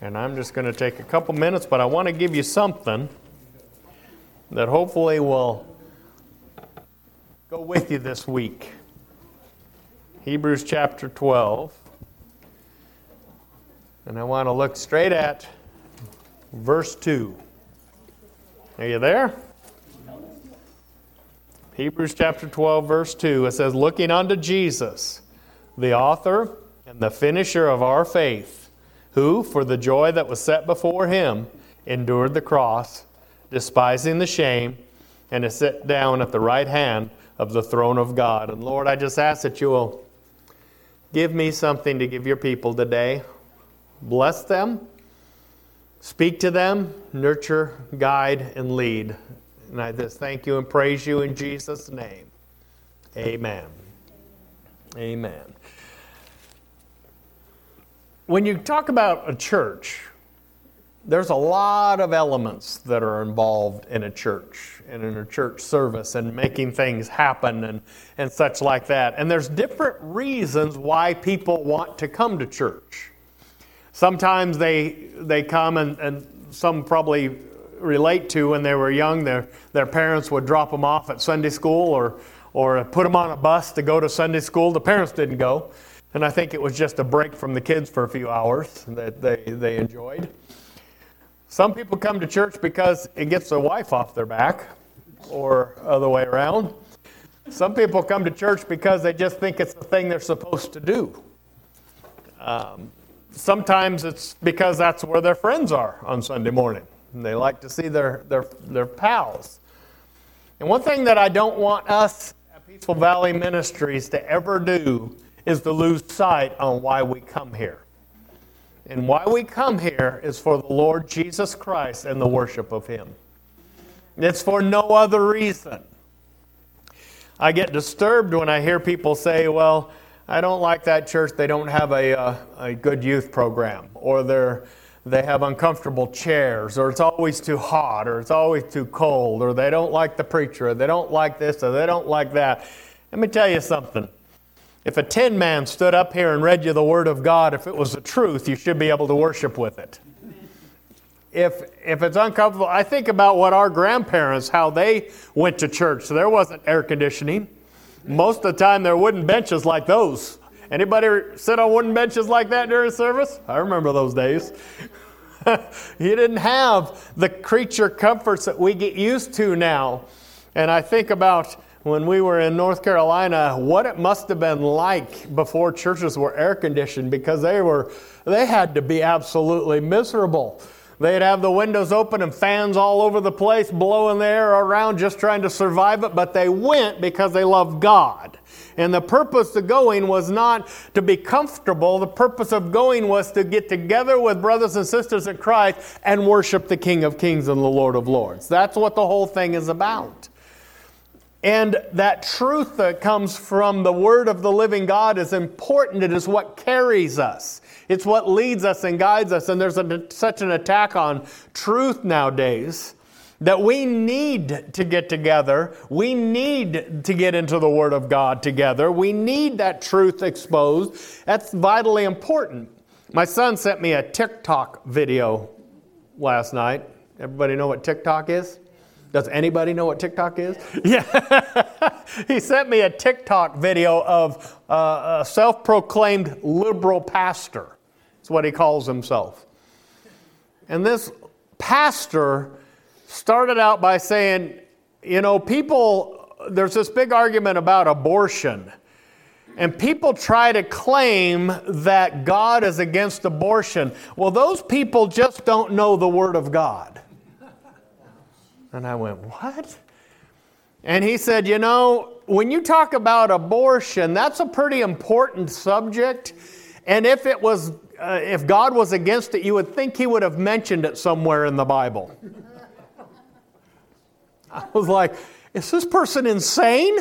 And I'm just going to take a couple minutes, but I want to give you something that hopefully will go with you this week. Hebrews chapter 12. And I want to look straight at verse 2. Are you there? Hebrews chapter 12, verse 2. It says, Looking unto Jesus, the author and the finisher of our faith who, for the joy that was set before him, endured the cross, despising the shame, and is set down at the right hand of the throne of God. And Lord, I just ask that you will give me something to give your people today. Bless them, speak to them, nurture, guide, and lead. And I just thank you and praise you in Jesus' name. Amen. Amen when you talk about a church, there's a lot of elements that are involved in a church and in a church service and making things happen and, and such like that. And there's different reasons why people want to come to church. Sometimes they, they come and, and some probably relate to when they were young, their, their parents would drop them off at Sunday school or, or put them on a bus to go to Sunday school. The parents didn't go. And I think it was just a break from the kids for a few hours that they, they enjoyed. Some people come to church because it gets their wife off their back, or other way around. Some people come to church because they just think it's the thing they're supposed to do. Um, sometimes it's because that's where their friends are on Sunday morning. And they like to see their, their, their pals. And one thing that I don't want us at Peaceful Valley Ministries to ever do is to lose sight on why we come here. And why we come here is for the Lord Jesus Christ and the worship of Him. It's for no other reason. I get disturbed when I hear people say, well, I don't like that church. They don't have a, a, uh, a good youth program, or they're, they have uncomfortable chairs, or it's always too hot, or it's always too cold, or they don't like the preacher, or they don't like this, or they don't like that. Let me tell you something. If a tin man stood up here and read you the Word of God, if it was the truth, you should be able to worship with it. If, if it's uncomfortable, I think about what our grandparents, how they went to church. So there wasn't air conditioning. Most of the time, there wooden benches like those. Anybody sit on wooden benches like that during service? I remember those days. you didn't have the creature comforts that we get used to now. And I think about when we were in North Carolina what it must have been like before churches were air conditioned because they were they had to be absolutely miserable. They'd have the windows open and fans all over the place blowing the air around just trying to survive it, but they went because they loved God. And the purpose of going was not to be comfortable. The purpose of going was to get together with brothers and sisters in Christ and worship the King of Kings and the Lord of Lords. That's what the whole thing is about. And that truth that comes from the Word of the living God is important. It is what carries us, it's what leads us and guides us. And there's a, such an attack on truth nowadays that we need to get together. We need to get into the Word of God together. We need that truth exposed. That's vitally important. My son sent me a TikTok video last night. Everybody know what TikTok is? Does anybody know what TikTok is? Yeah. he sent me a TikTok video of uh, a self proclaimed liberal pastor. That's what he calls himself. And this pastor started out by saying, you know, people, there's this big argument about abortion. And people try to claim that God is against abortion. Well, those people just don't know the Word of God. And I went, What? And he said, You know, when you talk about abortion, that's a pretty important subject. And if it was, uh, if God was against it, you would think he would have mentioned it somewhere in the Bible. I was like, Is this person insane?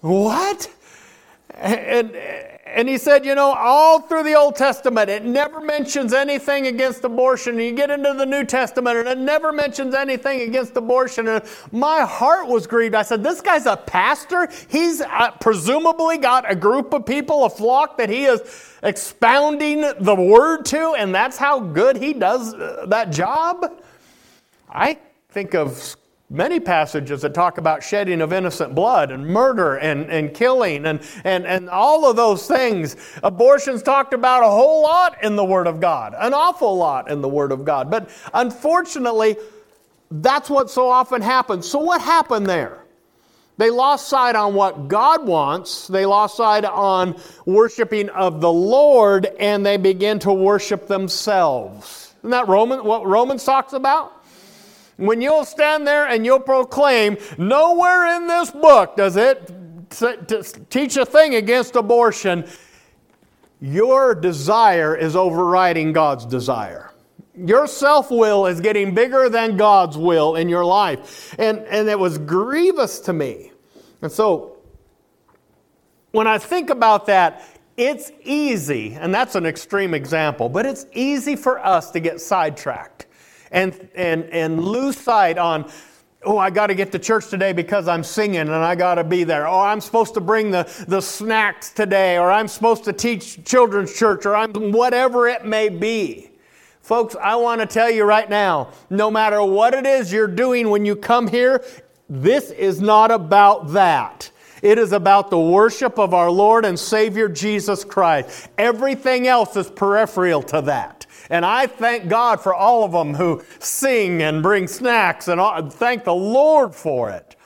What? And, and he said, you know, all through the Old Testament, it never mentions anything against abortion. And you get into the New Testament, and it never mentions anything against abortion. And my heart was grieved. I said, this guy's a pastor. He's uh, presumably got a group of people, a flock that he is expounding the word to, and that's how good he does uh, that job. I think of many passages that talk about shedding of innocent blood and murder and, and killing and, and, and all of those things. Abortion's talked about a whole lot in the Word of God, an awful lot in the Word of God. But unfortunately, that's what so often happens. So, what happened there? They lost sight on what God wants. They lost sight on worshiping of the Lord, and they begin to worship themselves. Isn't that Roman, what Romans talks about? When you'll stand there and you'll proclaim, nowhere in this book does it teach a thing against abortion, your desire is overriding God's desire. Your self will is getting bigger than God's will in your life. And, and it was grievous to me. And so, when I think about that, it's easy, and that's an extreme example, but it's easy for us to get sidetracked and, and, and lose sight on, oh, I got to get to church today because I'm singing and I got to be there. Oh, I'm supposed to bring the, the snacks today. Or I'm supposed to teach children's church. Or I'm whatever it may be. Folks, I want to tell you right now no matter what it is you're doing when you come here, this is not about that. It is about the worship of our Lord and Savior Jesus Christ. Everything else is peripheral to that. And I thank God for all of them who sing and bring snacks and thank the Lord for it.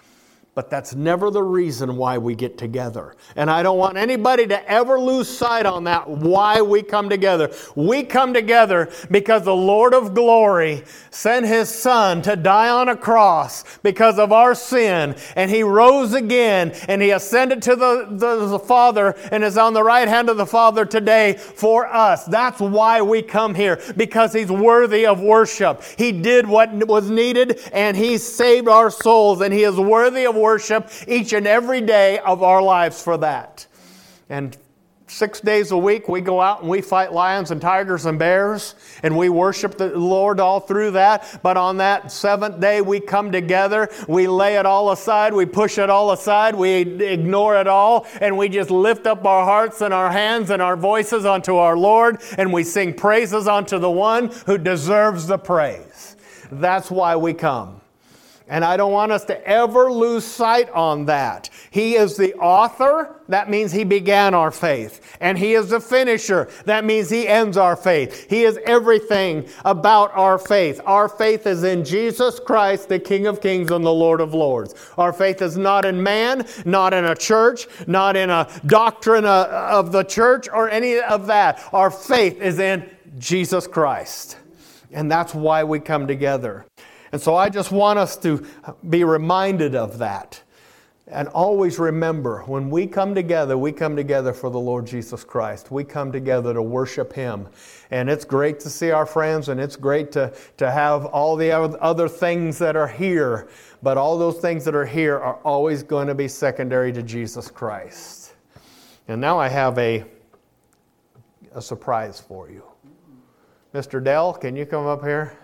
But that's never the reason why we get together. And I don't want anybody to ever lose sight on that, why we come together. We come together because the Lord of glory sent his son to die on a cross because of our sin. And he rose again and he ascended to the, the, the Father and is on the right hand of the Father today for us. That's why we come here, because he's worthy of worship. He did what was needed and he saved our souls and he is worthy of worship each and every day of our lives for that. And six days a week we go out and we fight lions and tigers and bears and we worship the lord all through that. But on that seventh day we come together we lay it all aside we push it all aside we ignore it all and we just lift up our hearts and our hands and our voices unto our lord and we sing praises unto the one who deserves the praise. That's why we come and I don't want us to ever lose sight on that. He is the author, that means He began our faith. And He is the finisher, that means He ends our faith. He is everything about our faith. Our faith is in Jesus Christ, the King of Kings and the Lord of Lords. Our faith is not in man, not in a church, not in a doctrine uh, of the church or any of that. Our faith is in Jesus Christ. And that's why we come together. And so I just want us to be reminded of that. And always remember when we come together, we come together for the Lord Jesus Christ. We come together to worship Him. And it's great to see our friends, and it's great to, to have all the other things that are here. But all those things that are here are always going to be secondary to Jesus Christ. And now I have a, a surprise for you. Mr. Dell, can you come up here?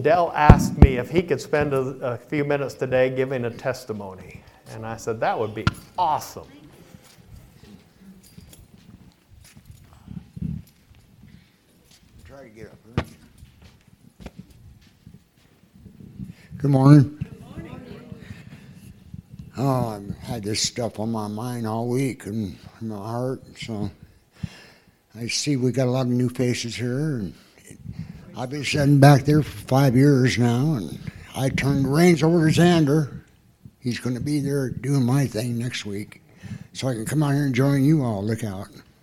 Dell asked me if he could spend a, a, few minutes today giving a testimony. And I said, that would be awesome. Try to get up. Good morning. Good morning. Oh, I've had this stuff on my mind all week and in my heart. So I see we got a lot of new faces here. And I've been sitting back there for five years now, and I turned the reins over to Xander. He's going to be there doing my thing next week, so I can come out here and join you all. Look out.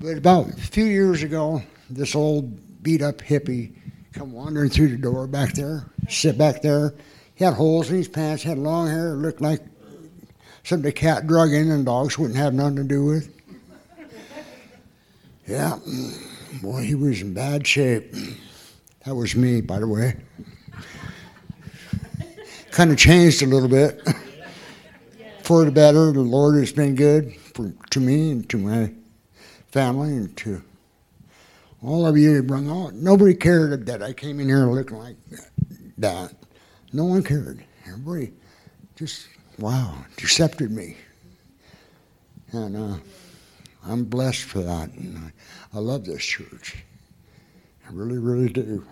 but about a few years ago, this old beat up hippie come wandering through the door back there, sit back there. He had holes in his pants, had long hair, looked like something a cat drug in and dogs wouldn't have nothing to do with. Yeah. Boy, he was in bad shape. That was me, by the way. kind of changed a little bit. For the better, the Lord has been good. for, to me and to my family and to all of you all nobody cared that I came in here looking like that. No one cared. Everybody just wow, accepted me. And uh, I'm blessed for that. And I, I love this church. I really, really do.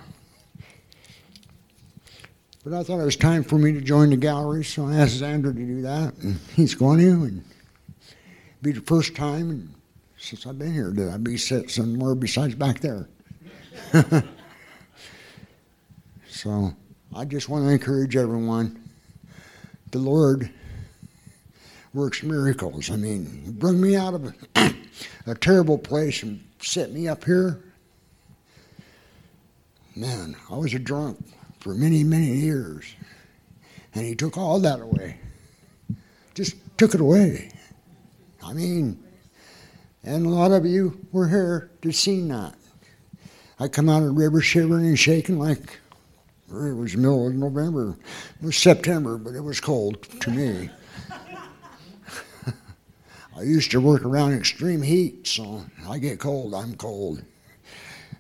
But I thought it was time for me to join the gallery, so I asked Xander to do that, and he's going to, and be the first time since I've been here that I be sit somewhere besides back there. so I just want to encourage everyone. The Lord works miracles. I mean, brought me out of a, terrible place and set me up here. Man, I was a drunk for many, many years. And he took all that away. Just took it away. I mean, and a lot of you were here to see that. I come out of the river shivering and shaking like it was middle of November. It was September, but it was cold to me. I used to work around extreme heat, so I get cold, I'm cold.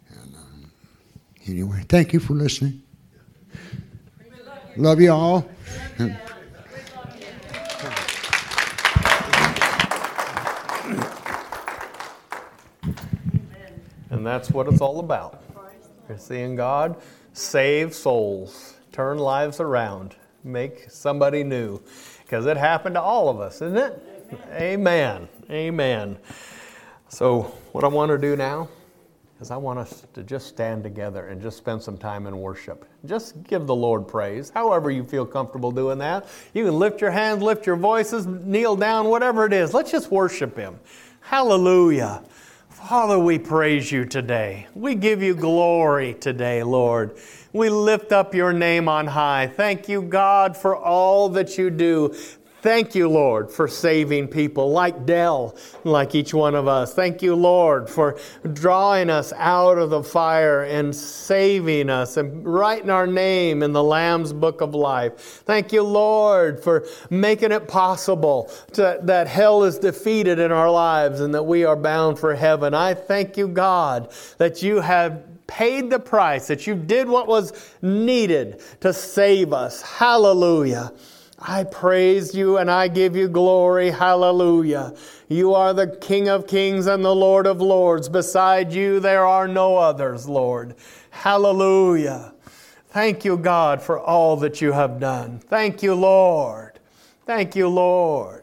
And, um, anyway, thank you for listening. Love you all. And that's what it's all about. You're seeing God save souls, turn lives around, make somebody new. Because it happened to all of us, isn't it? Amen. Amen. So, what I want to do now is I want us to just stand together and just spend some time in worship. Just give the Lord praise, however you feel comfortable doing that. You can lift your hands, lift your voices, kneel down, whatever it is. Let's just worship Him. Hallelujah. Father, we praise you today. We give you glory today, Lord. We lift up your name on high. Thank you, God, for all that you do. Thank you, Lord, for saving people like Dell, like each one of us. Thank you, Lord, for drawing us out of the fire and saving us and writing our name in the Lamb's book of life. Thank you, Lord, for making it possible to, that hell is defeated in our lives and that we are bound for heaven. I thank you, God, that you have paid the price, that you did what was needed to save us. Hallelujah. I praise you and I give you glory. Hallelujah. You are the King of kings and the Lord of lords. Beside you, there are no others, Lord. Hallelujah. Thank you, God, for all that you have done. Thank you, Lord. Thank you, Lord.